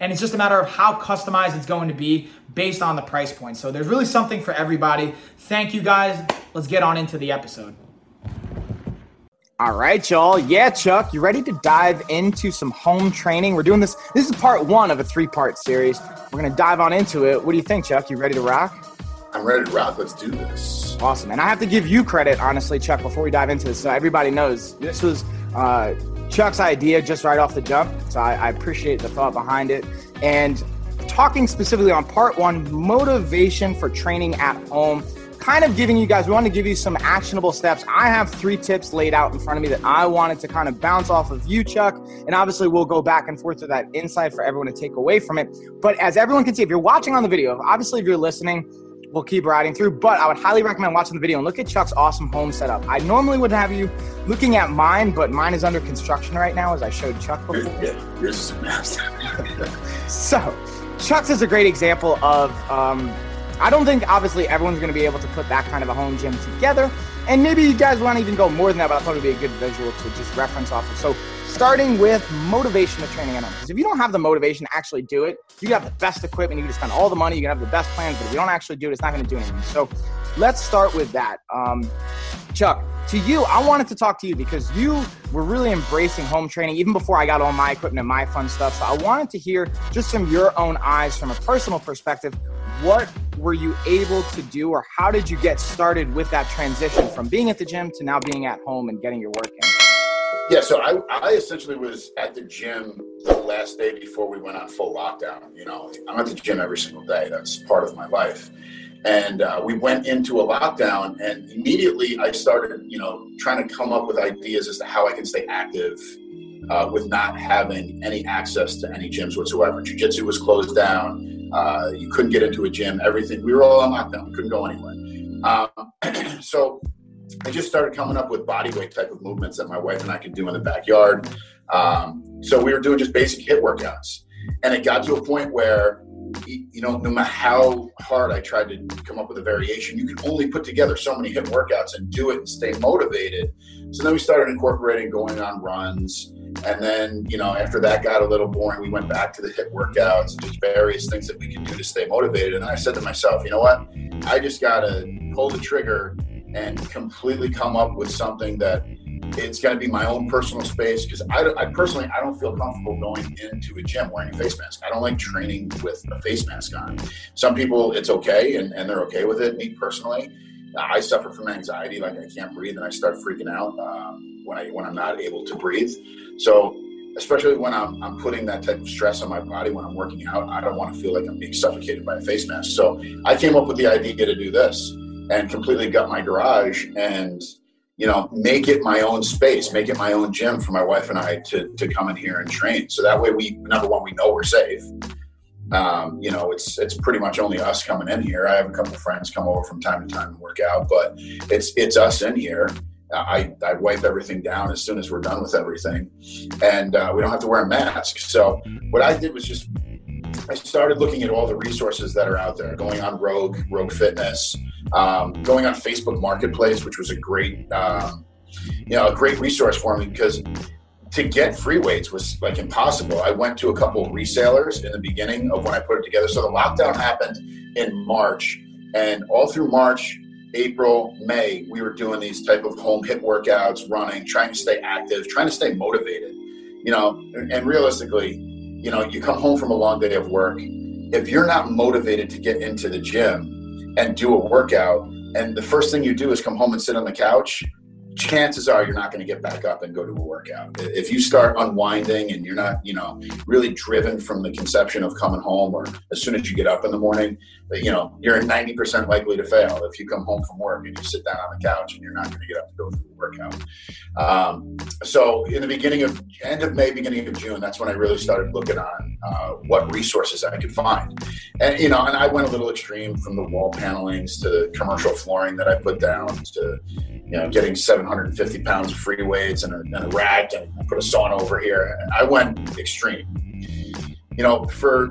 and it's just a matter of how customized it's going to be based on the price point. So there's really something for everybody. Thank you guys. Let's get on into the episode. All right, y'all. Yeah, Chuck, you ready to dive into some home training? We're doing this. This is part one of a three part series. We're going to dive on into it. What do you think, Chuck? You ready to rock? I'm ready to rock. Let's do this. Awesome. And I have to give you credit, honestly, Chuck, before we dive into this. So everybody knows this was uh, Chuck's idea just right off the jump. So I, I appreciate the thought behind it. And talking specifically on part one, motivation for training at home kind of giving you guys, we want to give you some actionable steps. I have three tips laid out in front of me that I wanted to kind of bounce off of you, Chuck. And obviously, we'll go back and forth to that insight for everyone to take away from it. But as everyone can see, if you're watching on the video, obviously, if you're listening, we'll keep riding through. But I would highly recommend watching the video and look at Chuck's awesome home setup. I normally would have you looking at mine, but mine is under construction right now, as I showed Chuck before. Yeah, yours is a mess. so, Chuck's is a great example of. Um, I don't think obviously everyone's going to be able to put that kind of a home gym together, and maybe you guys want to even go more than that. But I thought it'd be a good visual to just reference off of. So starting with motivation to training home. Because if you don't have the motivation to actually do it, you can have the best equipment, you can spend all the money, you can have the best plans, but if you don't actually do it, it's not going to do anything. So let's start with that. Um, Chuck, to you, I wanted to talk to you because you were really embracing home training even before I got all my equipment and my fun stuff. So I wanted to hear just from your own eyes, from a personal perspective, what were you able to do or how did you get started with that transition from being at the gym to now being at home and getting your work in? Yeah, so I, I essentially was at the gym the last day before we went on full lockdown. You know, I'm at the gym every single day. That's part of my life. And uh, we went into a lockdown, and immediately I started, you know, trying to come up with ideas as to how I can stay active uh, with not having any access to any gyms whatsoever. Jiu Jitsu was closed down. Uh, you couldn't get into a gym. Everything. We were all on lockdown. We couldn't go anywhere. Um, so I just started coming up with body weight type of movements that my wife and I could do in the backyard. Um, so we were doing just basic HIIT workouts, and it got to a point where you know, no matter how hard I tried to come up with a variation, you can only put together so many HIIT workouts and do it and stay motivated. So then we started incorporating going on runs. And then, you know, after that got a little boring, we went back to the HIIT workouts and just various things that we can do to stay motivated. And I said to myself, you know what? I just got to pull the trigger and completely come up with something that it's got to be my own personal space because I, I, personally I don't feel comfortable going into a gym wearing a face mask. I don't like training with a face mask on. Some people it's okay and, and they're okay with it. Me personally, I suffer from anxiety, like I can't breathe and I start freaking out um, when I when I'm not able to breathe. So especially when I'm, I'm putting that type of stress on my body when I'm working out, I don't want to feel like I'm being suffocated by a face mask. So I came up with the idea to do this and completely gut my garage and you know make it my own space make it my own gym for my wife and i to, to come in here and train. So that way we number one we know we're safe. Um, you know it's it's pretty much only us coming in here. I have a couple friends come over from time to time and work out but it's it's us in here. I, I wipe everything down as soon as we're done with everything. And uh, we don't have to wear a mask. So what i did was just I started looking at all the resources that are out there, going on Rogue, Rogue Fitness, um, going on Facebook Marketplace, which was a great, um, you know, a great resource for me because to get free weights was like impossible. I went to a couple of resellers in the beginning of when I put it together. So the lockdown happened in March, and all through March, April, May, we were doing these type of home HIIT workouts, running, trying to stay active, trying to stay motivated. You know, and realistically, you know, you come home from a long day of work. If you're not motivated to get into the gym and do a workout, and the first thing you do is come home and sit on the couch, chances are you're not going to get back up and go to a workout. If you start unwinding and you're not, you know, really driven from the conception of coming home or as soon as you get up in the morning, you know, you're 90% likely to fail if you come home from work and you sit down on the couch and you're not going to get up to go through a workout. Um, so in the beginning of end of May, beginning of June, that's when I really started looking on uh, what resources I could find. And, you know, and I went a little extreme from the wall panelings to the commercial flooring that I put down to, you know, getting 750 pounds of free weights and a, and a rack and put a sauna over here. I went extreme. You know, for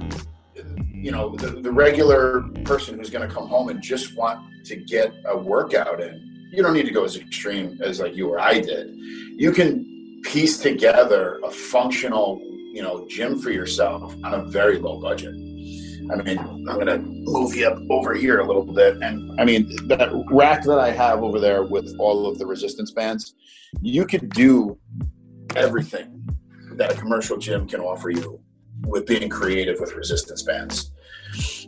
you know the, the regular person who's going to come home and just want to get a workout in, you don't need to go as extreme as like you or I did. You can piece together a functional, you know, gym for yourself on a very low budget. I mean, I'm going to move you up over here a little bit. And I mean, that rack that I have over there with all of the resistance bands, you could do everything that a commercial gym can offer you with being creative with resistance bands.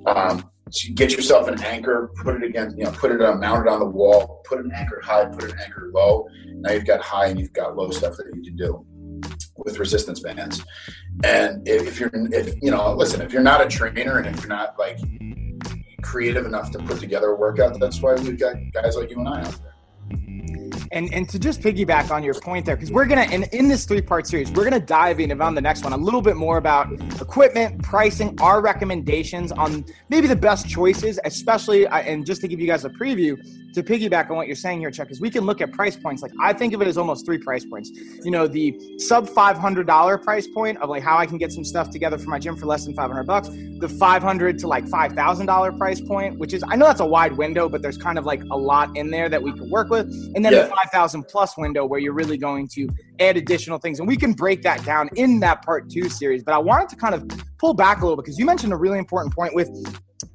Um, so you get yourself an anchor, put it against, you know, put it on, mount it on the wall, put an anchor high, put an anchor low. Now you've got high and you've got low stuff that you can do with resistance bands. And if you're, if you know, listen, if you're not a trainer and if you're not like creative enough to put together a workout, that's why we've got guys like you and I out there. And and to just piggyback on your point there, because we're gonna in, in this three part series, we're gonna dive in on the next one a little bit more about equipment, pricing, our recommendations on maybe the best choices, especially uh, and just to give you guys a preview to piggyback on what you're saying here, Chuck, is we can look at price points. Like I think of it as almost three price points. You know, the sub five hundred dollar price point of like how I can get some stuff together for my gym for less than five hundred bucks. The five hundred to like five thousand dollar price point, which is I know that's a wide window, but there's kind of like a lot in there that we could work with. And then yeah. the 5,000 plus window where you're really going to add additional things. And we can break that down in that part two series. But I wanted to kind of pull back a little because you mentioned a really important point with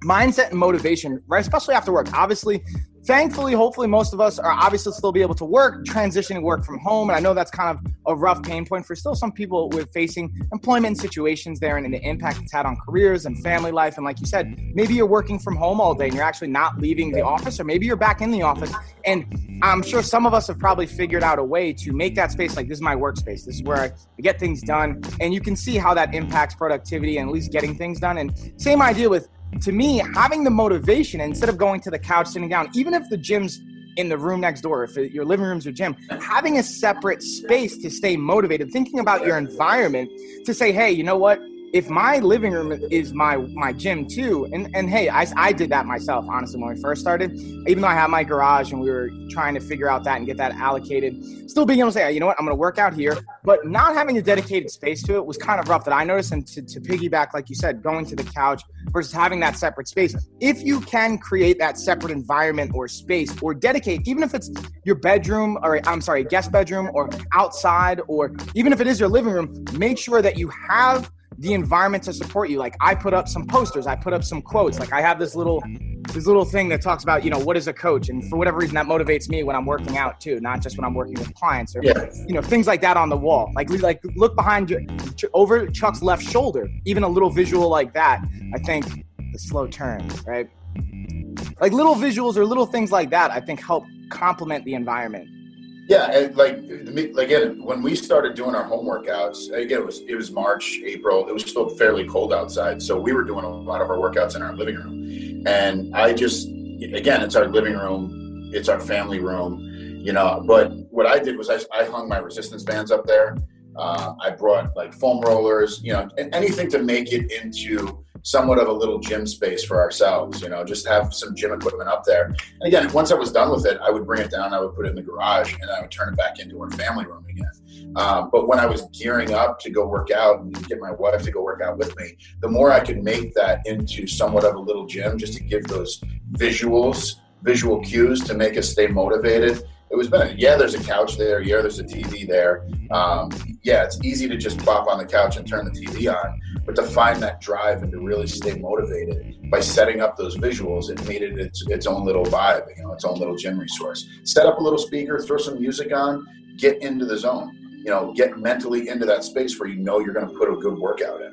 mindset and motivation, right? Especially after work. Obviously, thankfully, hopefully, most of us are obviously still be able to work, transitioning work from home. And I know that's kind of a rough pain point for still some people with facing employment situations there and the impact it's had on careers and family life. And like you said, maybe you're working from home all day and you're actually not leaving the office, or maybe you're back in the office. And I'm sure some of us have probably figured out a way to make that space like this is my workspace. This is where I get things done. And you can see how that impacts productivity and at least getting things done. And same idea with to me, having the motivation instead of going to the couch, sitting down, even if the gym's in the room next door, if your living room's your gym, having a separate space to stay motivated, thinking about your environment to say, hey, you know what? If my living room is my my gym too and and hey I, I did that myself honestly when we first started. Even though i had my garage and we were trying to figure out that and get that allocated still being able to say you know what? I'm going to work out here. But not having a dedicated space to it was kind of rough that i noticed. And to, to piggyback like you said going to the couch versus having that separate space. If you can create that separate environment or space or dedicate even if it's your bedroom or i'm sorry guest bedroom or outside or even if it is your living room make sure that you have the environment to support you. Like I put up some posters, I put up some quotes. Like I have this little this little thing that talks about, you know, what is a coach? And for whatever reason that motivates me when I'm working out too, not just when I'm working with clients or yeah. you know, things like that on the wall. Like like look behind you over Chuck's left shoulder. Even a little visual like that, I think the slow turn, right? Like little visuals or little things like that, I think help complement the environment. Yeah, and like again, when we started doing our home workouts, again it was it was March, April. It was still fairly cold outside, so we were doing a lot of our workouts in our living room. And I just again, it's our living room, it's our family room, you know. But what I did was I, I hung my resistance bands up there. Uh, I brought like foam rollers, you know, anything to make it into somewhat of a little gym space for ourselves, you know, just have some gym equipment up there. And again, once I was done with it, I would bring it down, I would put it in the garage, and I would turn it back into our family room again. Um, but when I was gearing up to go work out and get my wife to go work out with me, the more I could make that into somewhat of a little gym just to give those visuals, visual cues to make us stay motivated it was better. Yeah, there's a couch there. Yeah, there's a TV there. Um, yeah, it's easy to just pop on the couch and turn the TV on, but to find that drive and to really stay motivated by setting up those visuals, it made it its, its own little vibe, you know, its own little gym resource. Set up a little speaker, throw some music on, get into the zone. You know, get mentally into that space where you know you're going to put a good workout in.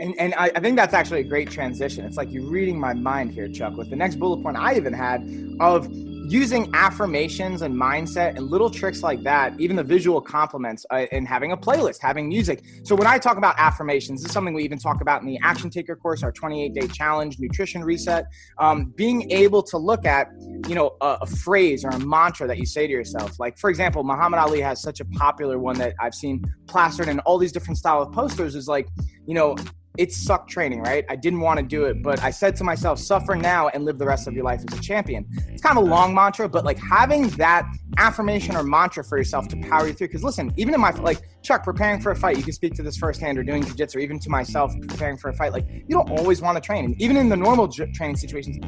And, and I, I, think that's actually a great transition. It's like you're reading my mind here, Chuck, with the next bullet point I even had of using affirmations and mindset and little tricks like that, even the visual compliments uh, and having a playlist, having music. So when I talk about affirmations, this is something we even talk about in the Action Taker course, our 28 day challenge, nutrition reset. Um, being able to look at, you know, a, a phrase or a mantra that you say to yourself. Like, for example, Muhammad Ali has such a popular one that I've seen plastered in all these different style of posters is like, you know, it sucked training, right? I didn't want to do it, but I said to myself, suffer now and live the rest of your life as a champion. It's kind of a long mantra, but like having that affirmation or mantra for yourself to power you through. Because listen, even in my, like Chuck, preparing for a fight, you can speak to this firsthand or doing jujitsu, or even to myself preparing for a fight, like you don't always want to train. And even in the normal j- training situations,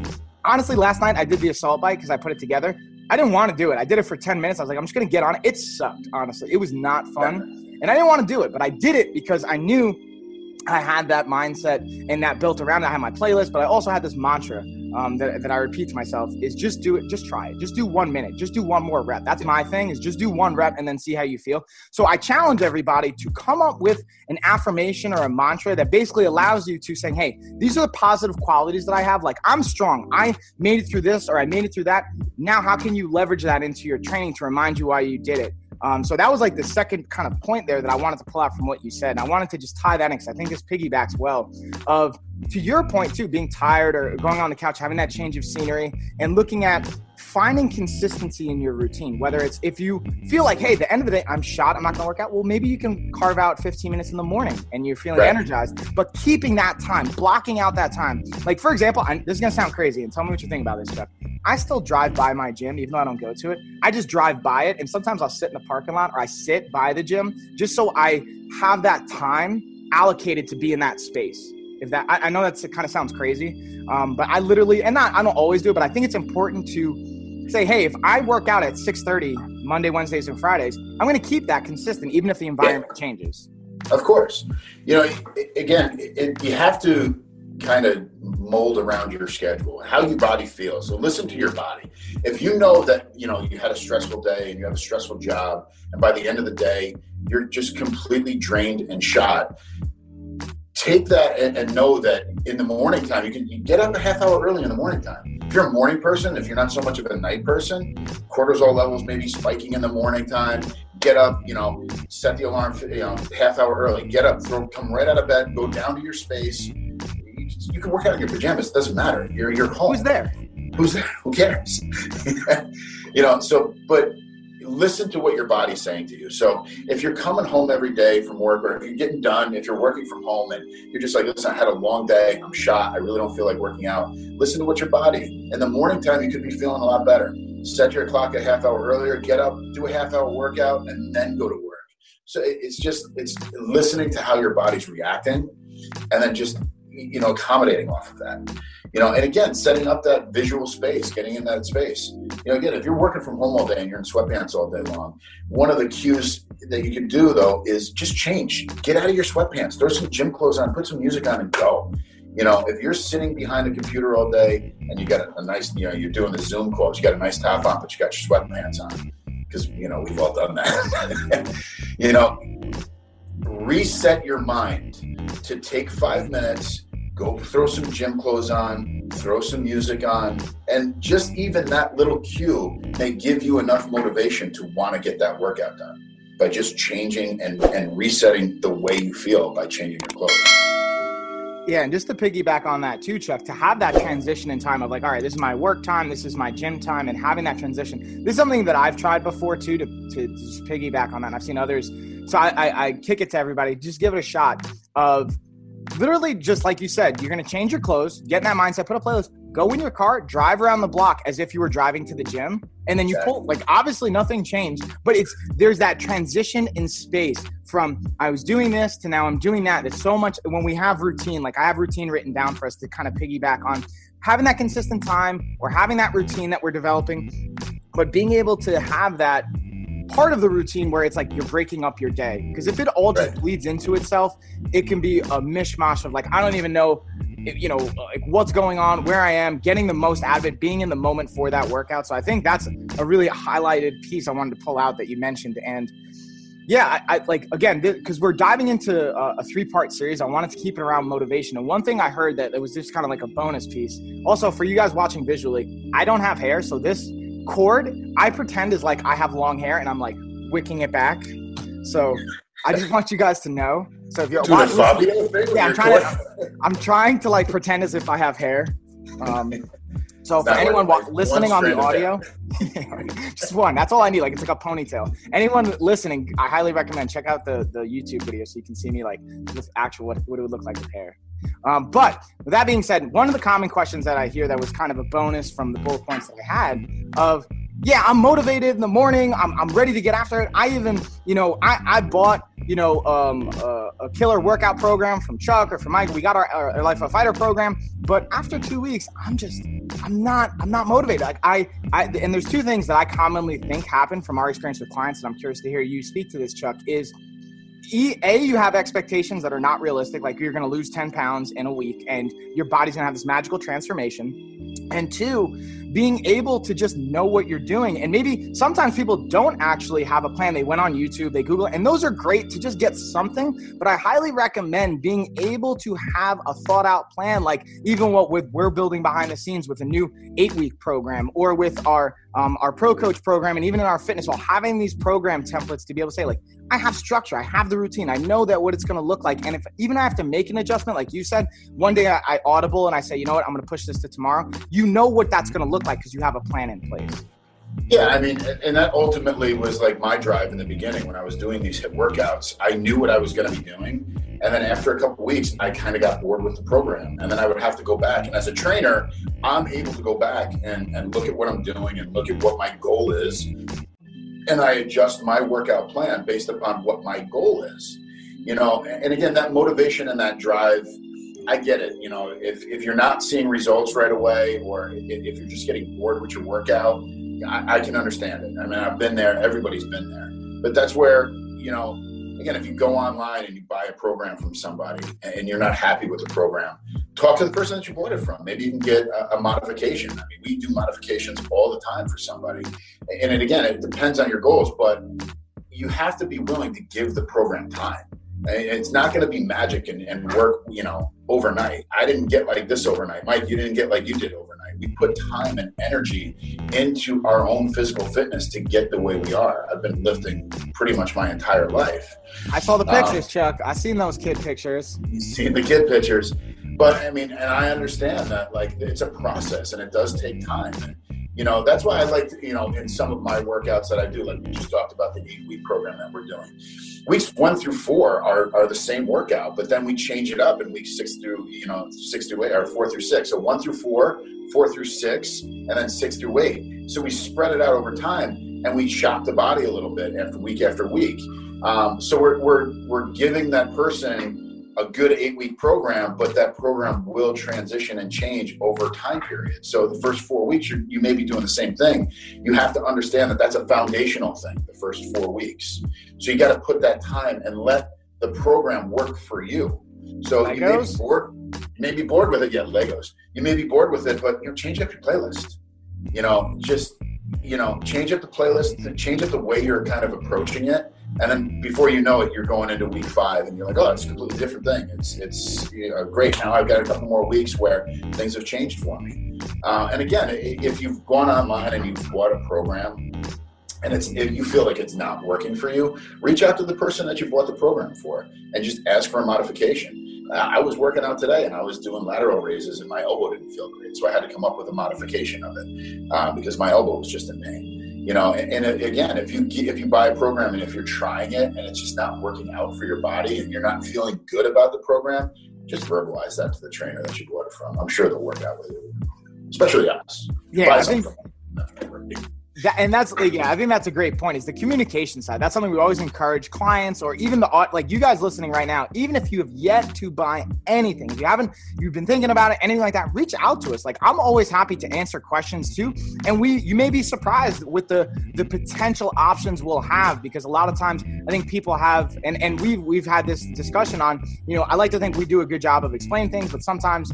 honestly, last night I did the assault bike because I put it together. I didn't want to do it. I did it for 10 minutes. I was like, I'm just going to get on it. It sucked, honestly. It was not fun. And I didn't want to do it, but I did it because I knew I had that mindset and that built around it. I had my playlist, but I also had this mantra um, that, that I repeat to myself is just do it, just try it, just do one minute, just do one more rep. That's my thing is just do one rep and then see how you feel. So I challenge everybody to come up with an affirmation or a mantra that basically allows you to say, hey, these are the positive qualities that I have. Like I'm strong. I made it through this or I made it through that. Now, how can you leverage that into your training to remind you why you did it? Um, so that was like the second kind of point there that I wanted to pull out from what you said. And I wanted to just tie that in because I think this piggybacks well of to your point too, being tired or going on the couch, having that change of scenery and looking at finding consistency in your routine. Whether it's if you feel like, hey, the end of the day, I'm shot, I'm not gonna work out. Well, maybe you can carve out 15 minutes in the morning and you're feeling right. energized. But keeping that time, blocking out that time. Like for example, I, this is gonna sound crazy, and tell me what you think about this, Jeff. I still drive by my gym, even though I don't go to it. I just drive by it, and sometimes I'll sit in the parking lot or I sit by the gym just so I have that time allocated to be in that space. That, I, I know that's it kind of sounds crazy, um, but I literally, and not, I don't always do it, but I think it's important to say, hey, if I work out at 6:30 Monday, Wednesdays, and Fridays, I'm going to keep that consistent, even if the environment yeah. changes. Of course, you know, again, it, you have to kind of mold around your schedule, how your body feels. So listen to your body. If you know that, you know, you had a stressful day and you have a stressful job, and by the end of the day, you're just completely drained and shot, take that and, and know that in the morning time, you can you get up a half hour early in the morning time. If you're a morning person, if you're not so much of a night person, cortisol levels may be spiking in the morning time. Get up, you know, set the alarm, you know, half hour early. Get up, throw, come right out of bed, go down to your space, you can work out in your pajamas. It doesn't matter. You're you're home. Who's there? Who's there? Who cares? you know. So, but listen to what your body's saying to you. So, if you're coming home every day from work, or if you're getting done, if you're working from home, and you're just like, listen, I had a long day. I'm shot. I really don't feel like working out. Listen to what your body. In the morning time, you could be feeling a lot better. Set your clock a half hour earlier. Get up, do a half hour workout, and then go to work. So it's just it's listening to how your body's reacting, and then just you know, accommodating off of that. You know, and again, setting up that visual space, getting in that space. You know, again, if you're working from home all day and you're in sweatpants all day long, one of the cues that you can do though is just change. Get out of your sweatpants, throw some gym clothes on, put some music on, and go. You know, if you're sitting behind a computer all day and you got a, a nice, you know, you're doing the Zoom calls, you got a nice top on, but you got your sweatpants on because you know we've all done that. you know, reset your mind to take five minutes, go throw some gym clothes on, throw some music on, and just even that little cue may give you enough motivation to want to get that workout done by just changing and, and resetting the way you feel by changing your clothes. Yeah, and just to piggyback on that too, Chuck, to have that transition in time of like, all right, this is my work time, this is my gym time, and having that transition. This is something that I've tried before too to, to, to just piggyback on that. And I've seen others so I, I, I kick it to everybody. Just give it a shot of literally just like you said, you're going to change your clothes, get in that mindset, put a playlist, go in your car, drive around the block as if you were driving to the gym. And then you pull, like, obviously nothing changed, but it's there's that transition in space from I was doing this to now I'm doing that. There's so much when we have routine, like, I have routine written down for us to kind of piggyback on having that consistent time or having that routine that we're developing, but being able to have that part of the routine where it's like you're breaking up your day. Because if it all just right. bleeds into itself, it can be a mishmash of like, I don't even know, you know, like what's going on, where I am, getting the most out of it, being in the moment for that workout. So I think that's a really highlighted piece I wanted to pull out that you mentioned. And yeah, I, I like again because we're diving into a, a three-part series. I wanted to keep it around motivation. And one thing I heard that it was just kind of like a bonus piece. Also, for you guys watching visually, I don't have hair, so this cord, I pretend is like I have long hair and I'm like wicking it back. So I just want you guys to know. So if you're watching, Fabio thing with yeah, I'm trying cord? to, I'm trying to like pretend as if I have hair. Um, so for anyone like listening on the audio, just one. That's all I need. Like it's like a ponytail. Anyone listening, I highly recommend check out the the YouTube video so you can see me like with actual what, what it would look like with hair. Um, but with that being said, one of the common questions that I hear that was kind of a bonus from the bullet points that I had of yeah, I'm motivated in the morning. I'm, I'm ready to get after it. I even, you know, I, I bought, you know, um, a, a killer workout program from Chuck or from Mike. We got our, our Life of a Fighter program, but after two weeks, I'm just, I'm not, I'm not motivated. Like I, I, and there's two things that I commonly think happen from our experience with clients, and I'm curious to hear you speak to this, Chuck. Is a you have expectations that are not realistic like you're going to lose 10 pounds in a week and your body's going to have this magical transformation. And two being able to just know what you're doing and maybe sometimes people don't actually have a plan they went on youtube they google and those are great to just get something but i highly recommend being able to have a thought out plan like even what with we're building behind the scenes with a new eight week program or with our um, our pro coach program and even in our fitness while having these program templates to be able to say like I have structure. I have the routine. I know that what it's going to look like. And if even I have to make an adjustment, like you said, one day I, I audible and I say, you know what, I'm going to push this to tomorrow. You know what that's going to look like because you have a plan in place. Yeah, I mean, and that ultimately was like my drive in the beginning when I was doing these workouts. I knew what I was going to be doing. And then after a couple weeks, I kind of got bored with the program. And then I would have to go back. And as a trainer, I'm able to go back and, and look at what I'm doing and look at what my goal is. And I adjust my workout plan based upon what my goal is. You know, and again, that motivation and that drive, I get it. You know, if, if you're not seeing results right away or if, you're just getting bored with your workout, I, I can understand it. I mean, I've been there. Everybody's been there. But that's where, you know, again, if you go online and you buy a program from somebody and you're not happy with the program, talk to the person that you bought it from. Maybe you can get a, a modification. I mean, we do modifications all the time for somebody. And it, again, it depends on your goals, but you have to be willing to give the program time. It's not going to be magic and, and work, you know, overnight. I didn't get like this overnight. Mike, you didn't get like you did overnight. We put time and energy into our own physical fitness to get the way we are. I've been lifting pretty much my entire life. I saw the pictures, um, Chuck. I seen those kid pictures. You've seen the kid pictures, but I mean, and I understand that like it's a process and it does take time. You know, that's why I like to, you know, in some of my workouts that I do, like we just talked about the eight week program that we're doing. Weeks one through four are, are the same workout, but then we change it up in weeks six through, you know, six through eight or four through six. So one through four, four through six, and then six through eight. So we spread it out over time and we shop the body a little bit after week after week. Um, so we're, we're, we're giving that person a good eight week program, but that program will transition and change over time period. So the first four weeks, you you may be doing the same thing. You have to understand that that's a foundational thing, the first four weeks. So you got to put that time and let the program work for you. So you may be bored, you may be bored with it. Yeah, Legos. You may be bored with it, but you know, change up your playlist. You know, just you know, change up the playlist, and change up the way you're kind of approaching it. And then before you know it, you're going into week five, and you're like, "Oh, it's a completely different thing." It's it's you know, great. Now I've got a couple more weeks where things have changed for me. Uh, and again, if you've gone online and you've bought a program, and it's if you feel like it's not working for you, reach out to the person that you bought the program for, and just ask for a modification. I I was working out today, and I was doing lateral raises, and my elbow didn't feel great, so I had to come up with a modification of it uh, because my elbow was just in pain you know and, and again if you if you buy a program and if you're trying it and it's just not working out for your body and you're not feeling good about the program just verbalize that to the trainer that you bought it from. I'm sure they'll work out with you especially us. Yeah, That, and that's yeah, I think that's a great point. Is the communication side? That's something we always encourage clients or even the like you guys listening right now. Even if you have yet to buy anything, if you haven't, you've been thinking about it, anything like that, reach out to us. Like I'm always happy to answer questions too. And we, you may be surprised with the the potential options we'll have because a lot of times I think people have, and and we've we've had this discussion on. You know, I like to think we do a good job of explaining things, but sometimes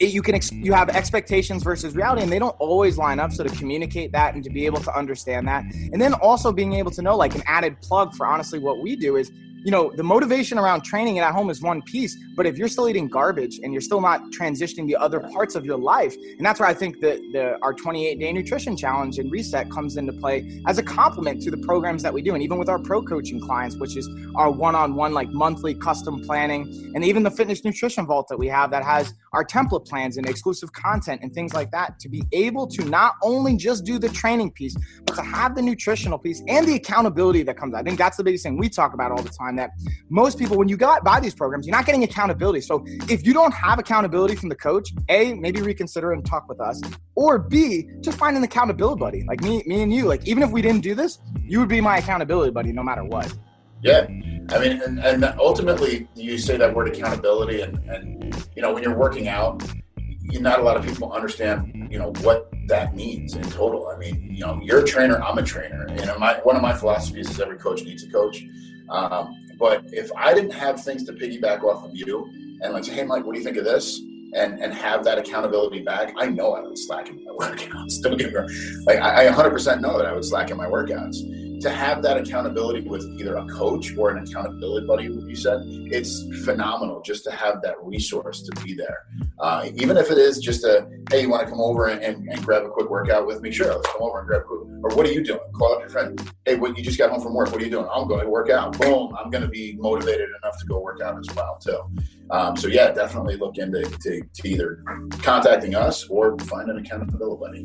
it, you can ex- you have expectations versus reality and they don't always line up so to communicate that and to be able to understand that and then also being able to know like an added plug for honestly what we do is you know, the motivation around training at home is one piece, but if you're still eating garbage and you're still not transitioning the other parts of your life, and that's where I think that the our 28 day nutrition challenge and reset comes into play as a complement to the programs that we do, and even with our pro coaching clients, which is our one on one like monthly custom planning, and even the fitness nutrition vault that we have that has our template plans and exclusive content and things like that to be able to not only just do the training piece, but to have the nutritional piece and the accountability that comes. I think that's the biggest thing we talk about all the time. That most people, when you got buy these programs, you're not getting accountability. So if you don't have accountability from the coach, a maybe reconsider and talk with us, or b just find an accountability buddy like me, me and you. Like even if we didn't do this, you would be my accountability buddy no matter what. Yeah, I mean, and, and ultimately, you say that word accountability, and, and you know, when you're working out, not a lot of people understand, you know, what that means in total. I mean, you know, you're a trainer, I'm a trainer. Know, my one of my philosophies is every coach needs a coach. Um, but if I didn't have things to piggyback off of you and like say, hey, Mike, what do you think of this? And and have that accountability back, I know I would slack in my workouts. Don't get me wrong. Like I, I 100% know that I would slack in my workouts to have that accountability with either a coach or an accountability buddy, you said, it's phenomenal just to have that resource to be there. Uh, even if it is just a, hey, you want to come over and, and, and, grab a quick workout with me? Sure, let's come over and grab a quick. Or what are you doing? Call up your friend. Hey, what you just got home from work? What are you doing? I'm going to work out. Boom, I'm going to be motivated enough to go work out as well too. Um, so yeah, definitely look into to, to either contacting us or find an accountability buddy.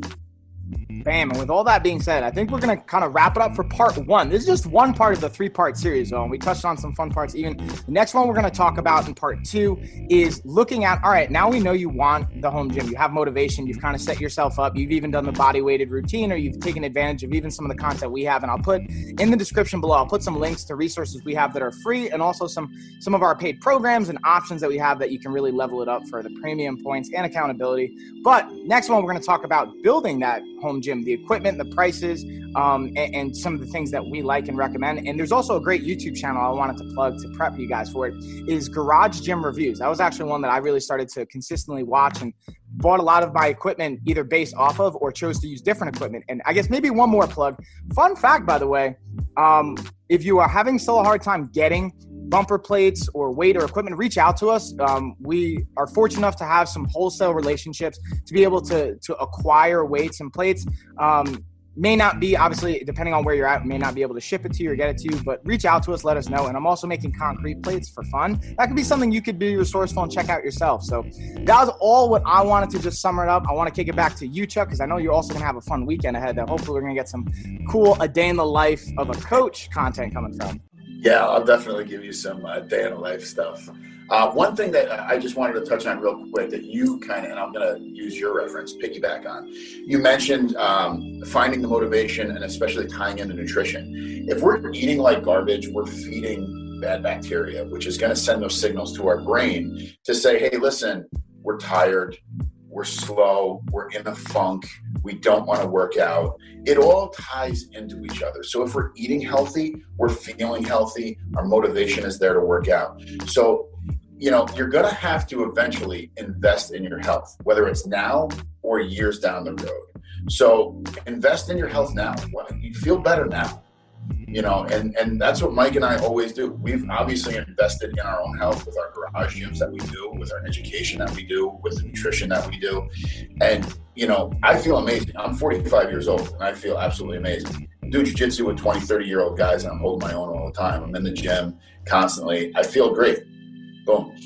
Bam. And with all that being said, I think we're going to kind of wrap it up for part one. This is just one part of the three part series, though. And we touched on some fun parts. Even the next one we're going to talk about in part two is looking at all right, now we know you want the home gym. You have motivation. You've kind of set yourself up. You've even done the body weighted routine or you've taken advantage of even some of the content we have. And I'll put in the description below, I'll put some links to resources we have that are free and also some, some of our paid programs and options that we have that you can really level it up for the premium points and accountability. But next one, we're going to talk about building that home gym, the equipment, the prices, um, and, and, some of the things that we like and recommend. And there's also a great YouTube channel I wanted to plug to prep you guys for it is Garage Gym Reviews. That was actually one that I really started to consistently watch and bought a lot of my equipment either based off of or chose to use different equipment. And I guess maybe one more plug. Fun fact, by the way, um, if you are having still a hard time getting bumper plates or weight or equipment, reach out to us. Um, we are fortunate enough to have some wholesale relationships to be able to to acquire weights and plates. Um, may not be obviously depending on where you're at may not be able to ship it to you or get it to you but reach out to us let us know. And i'm also making concrete plates for fun. That could be something you could be resourceful and check out yourself. So that was all what i wanted to just sum it up. I want to kick it back to you chuck because i know you're also going to have a fun weekend ahead that hopefully we're going to get some cool a day in the life of a coach content coming from yeah, I'll definitely give you some uh, day in the life stuff. Uh, one thing that I just wanted to touch on real quick that you kind of, and I'm going to use your reference, piggyback on. You mentioned um, finding the motivation and especially tying into nutrition. If we're eating like garbage, we're feeding bad bacteria, which is going to send those signals to our brain to say, hey, listen, we're tired, we're slow, we're in a funk, we don't want to work out. It all ties into each other. So if we're eating healthy, we're feeling healthy, our motivation is there to work out. So, you know, you're going to have to eventually invest in your health, whether it's now or years down the road. So invest in your health now. You feel better now you know and and that's what mike and i always do. We've obviously invested in our own health with our garage gyms that we do with our education that we do with the nutrition that we do. And you know i feel amazing. I'm 45 years old and i feel absolutely amazing. I do jiu-jitsu with 20 30 year old guys and i'm holding my own all the time. I'm in the gym constantly. I feel great. Boom.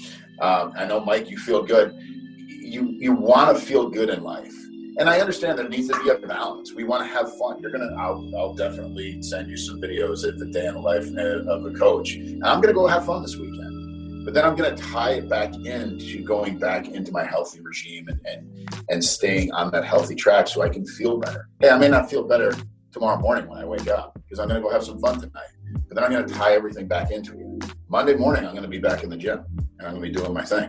Um, i know mike you feel good. You you want to feel good in life and I understand there needs to be a balance. We want to have fun. You're gonna, I'll, I'll definitely send you some videos at the day in the life uh, of a coach. And I'm gonna go have fun this weekend, but then I'm gonna tie it back into going back into my healthy regime and and, and staying on that healthy track so I can feel better. Hey, I may not feel better tomorrow morning when I wake up because I'm gonna go have some fun tonight, but then I'm gonna tie everything back into it. Monday morning, I'm gonna be back in the gym and I'm gonna be doing my thing.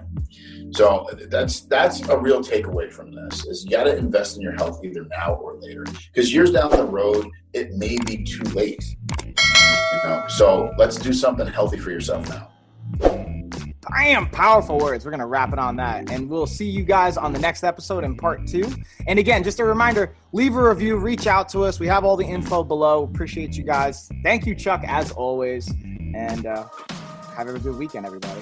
So that's that's a real takeaway from this is you got to invest in your health either now or later because years down the road it may be too late. You know, so let's do something healthy for yourself now. Bam! Powerful words. We're gonna wrap it on that, and we'll see you guys on the next episode in part two. And again, just a reminder: leave a review, reach out to us. We have all the info below. Appreciate you guys. Thank you, Chuck, as always. And uh, have a good weekend, everybody.